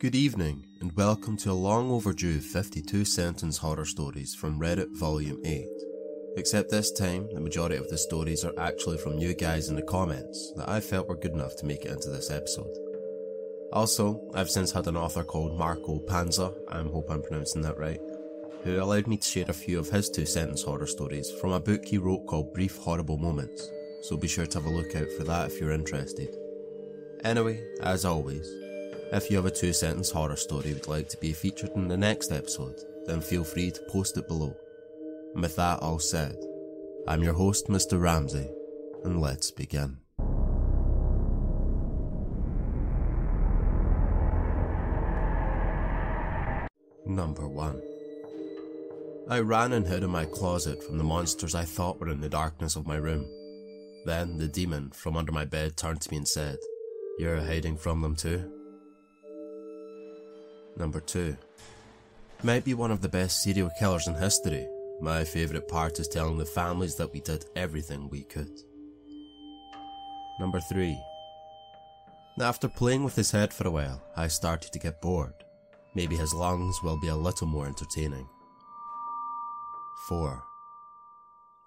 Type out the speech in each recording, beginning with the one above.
Good evening, and welcome to a long overdue 52 sentence horror stories from Reddit Volume 8. Except this time, the majority of the stories are actually from you guys in the comments that I felt were good enough to make it into this episode. Also, I've since had an author called Marko Panza, I hope I'm pronouncing that right, who allowed me to share a few of his two sentence horror stories from a book he wrote called Brief Horrible Moments, so be sure to have a look out for that if you're interested. Anyway, as always, if you have a two sentence horror story you'd like to be featured in the next episode, then feel free to post it below. And with that all said, I'm your host, Mr. Ramsay, and let's begin. Number 1 I ran and hid in my closet from the monsters I thought were in the darkness of my room. Then the demon from under my bed turned to me and said, You're hiding from them too? Number 2 Might be one of the best serial killers in history. My favourite part is telling the families that we did everything we could. Number 3 After playing with his head for a while, I started to get bored. Maybe his lungs will be a little more entertaining. 4.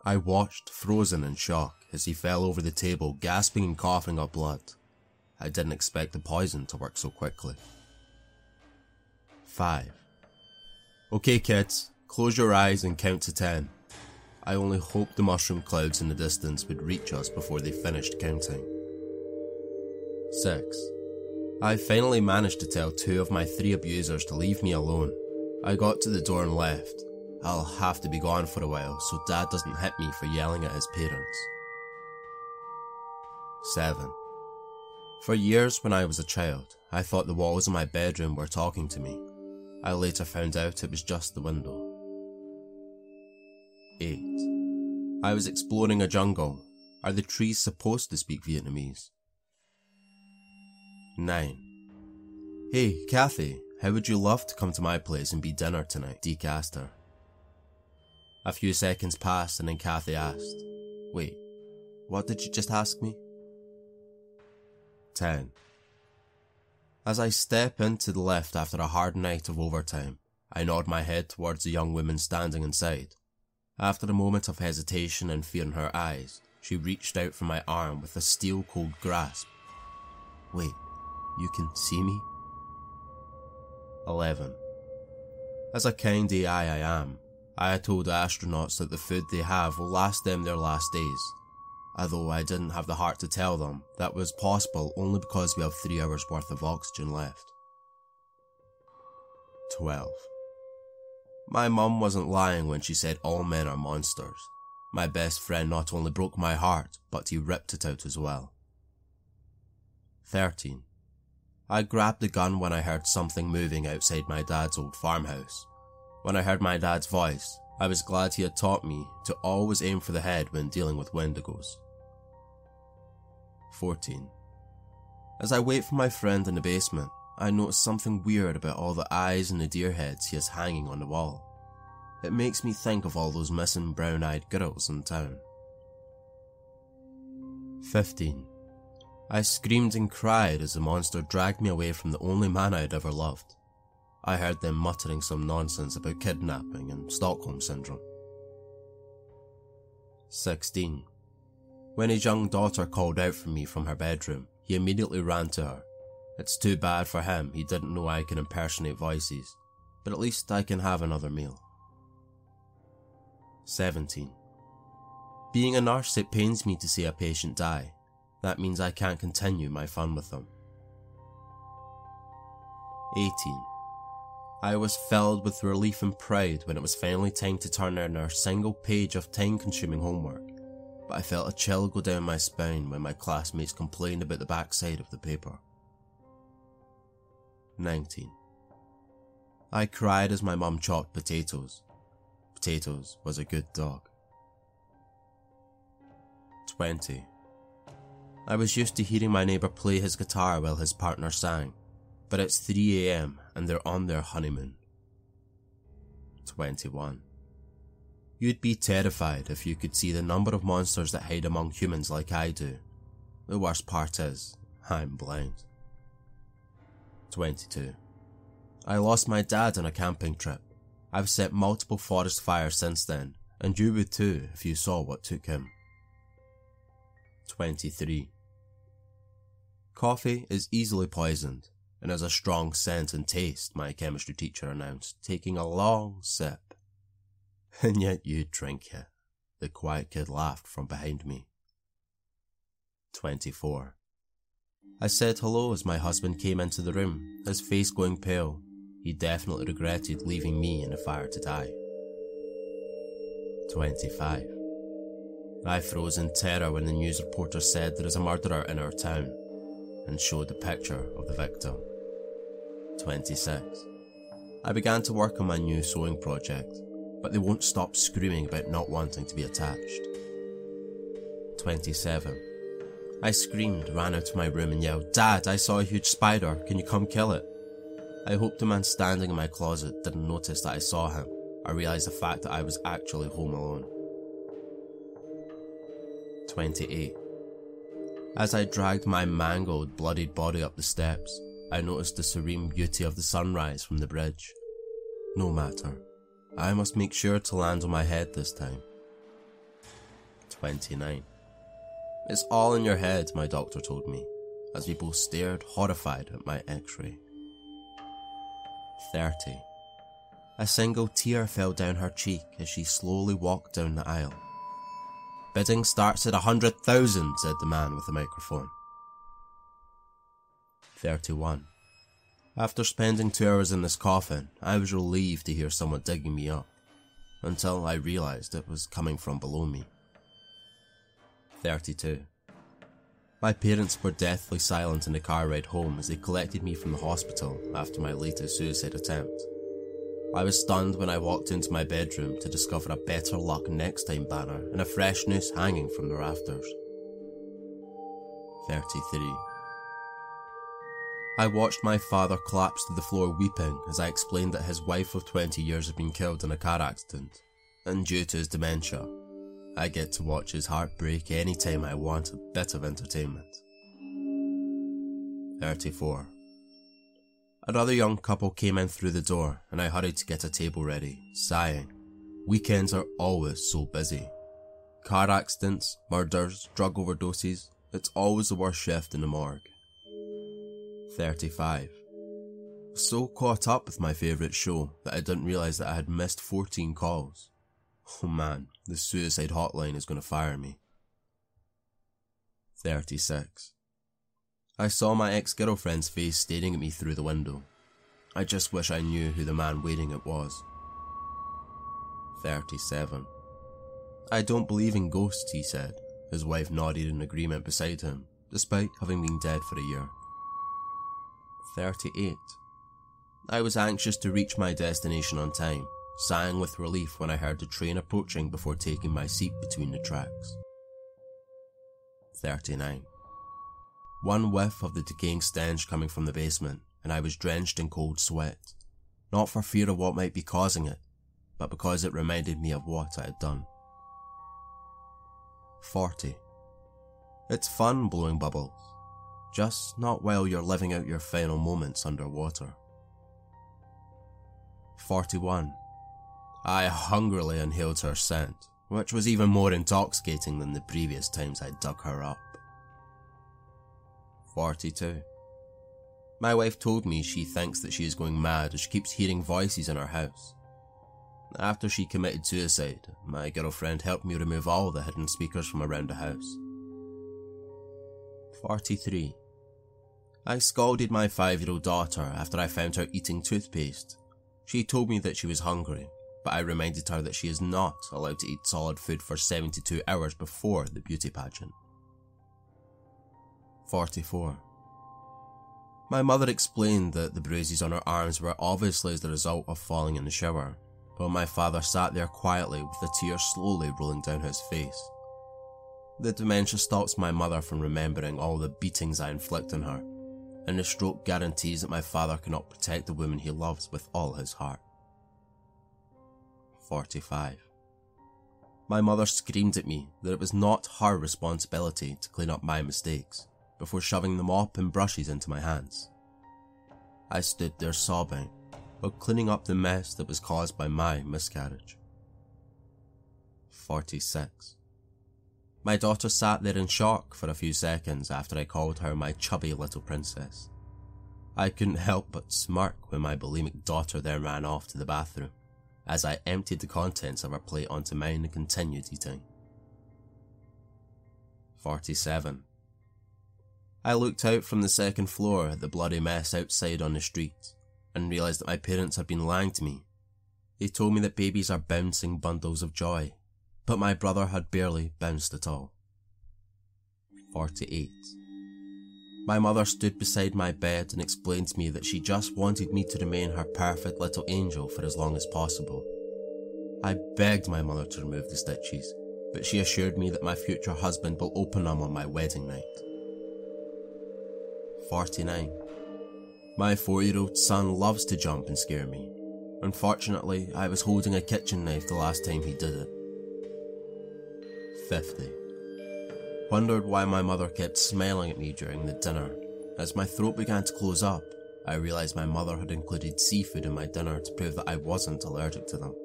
I watched, frozen in shock, as he fell over the table, gasping and coughing up blood. I didn't expect the poison to work so quickly. 5. Okay, kids, close your eyes and count to 10. I only hoped the mushroom clouds in the distance would reach us before they finished counting. 6. I finally managed to tell two of my three abusers to leave me alone. I got to the door and left. I'll have to be gone for a while so dad doesn't hit me for yelling at his parents. 7. For years when I was a child, I thought the walls of my bedroom were talking to me. I later found out it was just the window. 8. I was exploring a jungle. Are the trees supposed to speak Vietnamese? 9. Hey, Kathy, how would you love to come to my place and be dinner tonight? Deke asked her. A few seconds passed and then Kathy asked, Wait, what did you just ask me? 10. As I step into the lift after a hard night of overtime, I nod my head towards the young woman standing inside. After a moment of hesitation and fear in her eyes, she reached out for my arm with a steel cold grasp. Wait, you can see me? 11. As a kind AI I am, I had told astronauts that the food they have will last them their last days. Although I didn't have the heart to tell them that was possible only because we have three hours worth of oxygen left. 12. My mum wasn't lying when she said all men are monsters. My best friend not only broke my heart, but he ripped it out as well. 13. I grabbed the gun when I heard something moving outside my dad's old farmhouse. When I heard my dad's voice, I was glad he had taught me to always aim for the head when dealing with wendigos. 14. As I wait for my friend in the basement, I notice something weird about all the eyes and the deer heads he has hanging on the wall. It makes me think of all those missing brown eyed girls in town. 15. I screamed and cried as the monster dragged me away from the only man I had ever loved. I heard them muttering some nonsense about kidnapping and Stockholm Syndrome. 16. When his young daughter called out for me from her bedroom, he immediately ran to her. It's too bad for him he didn't know I can impersonate voices, but at least I can have another meal. 17. Being a nurse, it pains me to see a patient die. That means I can't continue my fun with them. 18. I was filled with relief and pride when it was finally time to turn in our single page of time consuming homework, but I felt a chill go down my spine when my classmates complained about the backside of the paper. 19. I cried as my mum chopped potatoes. Potatoes was a good dog. 20. I was used to hearing my neighbour play his guitar while his partner sang but it's 3am and they're on their honeymoon. 21. You'd be terrified if you could see the number of monsters that hide among humans like I do. The worst part is, I'm blind. 22. I lost my dad on a camping trip. I've set multiple forest fires since then, and you would too if you saw what took him. 23. Coffee is easily poisoned and has a strong scent and taste, my chemistry teacher announced, taking a long sip. And yet you drink it, the quiet kid laughed from behind me. 24. I said hello as my husband came into the room, his face going pale. He definitely regretted leaving me in the fire to die. 25. I froze in terror when the news reporter said there is a murderer in our town and showed the picture of the victim. 26. I began to work on my new sewing project, but they won't stop screaming about not wanting to be attached. 27. I screamed, ran out of my room and yelled, Dad, I saw a huge spider, can you come kill it? I hoped the man standing in my closet didn't notice that I saw him, or realised the fact that I was actually home alone. 28. As I dragged my mangled, bloodied body up the steps, I noticed the serene beauty of the sunrise from the bridge. No matter. I must make sure to land on my head this time. 29. It's all in your head, my doctor told me, as we both stared horrified at my x ray. 30. A single tear fell down her cheek as she slowly walked down the aisle. Bidding starts at a hundred thousand, said the man with the microphone. 31. After spending two hours in this coffin, I was relieved to hear someone digging me up, until I realised it was coming from below me. 32. My parents were deathly silent in the car ride home as they collected me from the hospital after my latest suicide attempt. I was stunned when I walked into my bedroom to discover a better luck next time banner and a fresh noose hanging from the rafters. 33. I watched my father collapse to the floor weeping as I explained that his wife of 20 years had been killed in a car accident, and due to his dementia, I get to watch his heart break anytime I want a bit of entertainment. 34. Another young couple came in through the door, and I hurried to get a table ready, sighing. Weekends are always so busy. Car accidents, murders, drug overdoses, it's always the worst shift in the morgue. 35. So caught up with my favourite show that I didn't realise that I had missed 14 calls. Oh man, the suicide hotline is going to fire me. 36. I saw my ex-girlfriend's face staring at me through the window. I just wish I knew who the man waiting it was. 37. I don't believe in ghosts, he said. His wife nodded in agreement beside him, despite having been dead for a year. 38. I was anxious to reach my destination on time, sighing with relief when I heard the train approaching before taking my seat between the tracks. 39. One whiff of the decaying stench coming from the basement, and I was drenched in cold sweat. Not for fear of what might be causing it, but because it reminded me of what I had done. 40. It's fun blowing bubbles, just not while you're living out your final moments underwater. 41. I hungrily inhaled her scent, which was even more intoxicating than the previous times I dug her up. 42. My wife told me she thinks that she is going mad as she keeps hearing voices in her house. After she committed suicide, my girlfriend helped me remove all the hidden speakers from around the house. 43. I scolded my five year old daughter after I found her eating toothpaste. She told me that she was hungry, but I reminded her that she is not allowed to eat solid food for 72 hours before the beauty pageant. 44. My mother explained that the bruises on her arms were obviously as the result of falling in the shower, but my father sat there quietly with the tears slowly rolling down his face. The dementia stops my mother from remembering all the beatings I inflict on her, and the stroke guarantees that my father cannot protect the woman he loves with all his heart. 45. My mother screamed at me that it was not her responsibility to clean up my mistakes before shoving the mop and brushes into my hands. I stood there sobbing, while cleaning up the mess that was caused by my miscarriage. 46. My daughter sat there in shock for a few seconds after I called her my chubby little princess. I couldn't help but smirk when my bulimic daughter then ran off to the bathroom, as I emptied the contents of her plate onto mine and continued eating. 47. I looked out from the second floor at the bloody mess outside on the street and realised that my parents had been lying to me. They told me that babies are bouncing bundles of joy, but my brother had barely bounced at all. 48. My mother stood beside my bed and explained to me that she just wanted me to remain her perfect little angel for as long as possible. I begged my mother to remove the stitches, but she assured me that my future husband will open them on my wedding night. 49. My four year old son loves to jump and scare me. Unfortunately, I was holding a kitchen knife the last time he did it. 50. Wondered why my mother kept smiling at me during the dinner. As my throat began to close up, I realised my mother had included seafood in my dinner to prove that I wasn't allergic to them.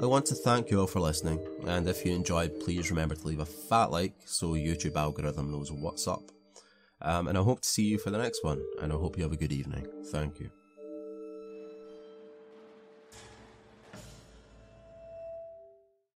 I want to thank you all for listening, and if you enjoyed, please remember to leave a fat like so YouTube algorithm knows what's up. Um, and I hope to see you for the next one, and I hope you have a good evening. Thank you.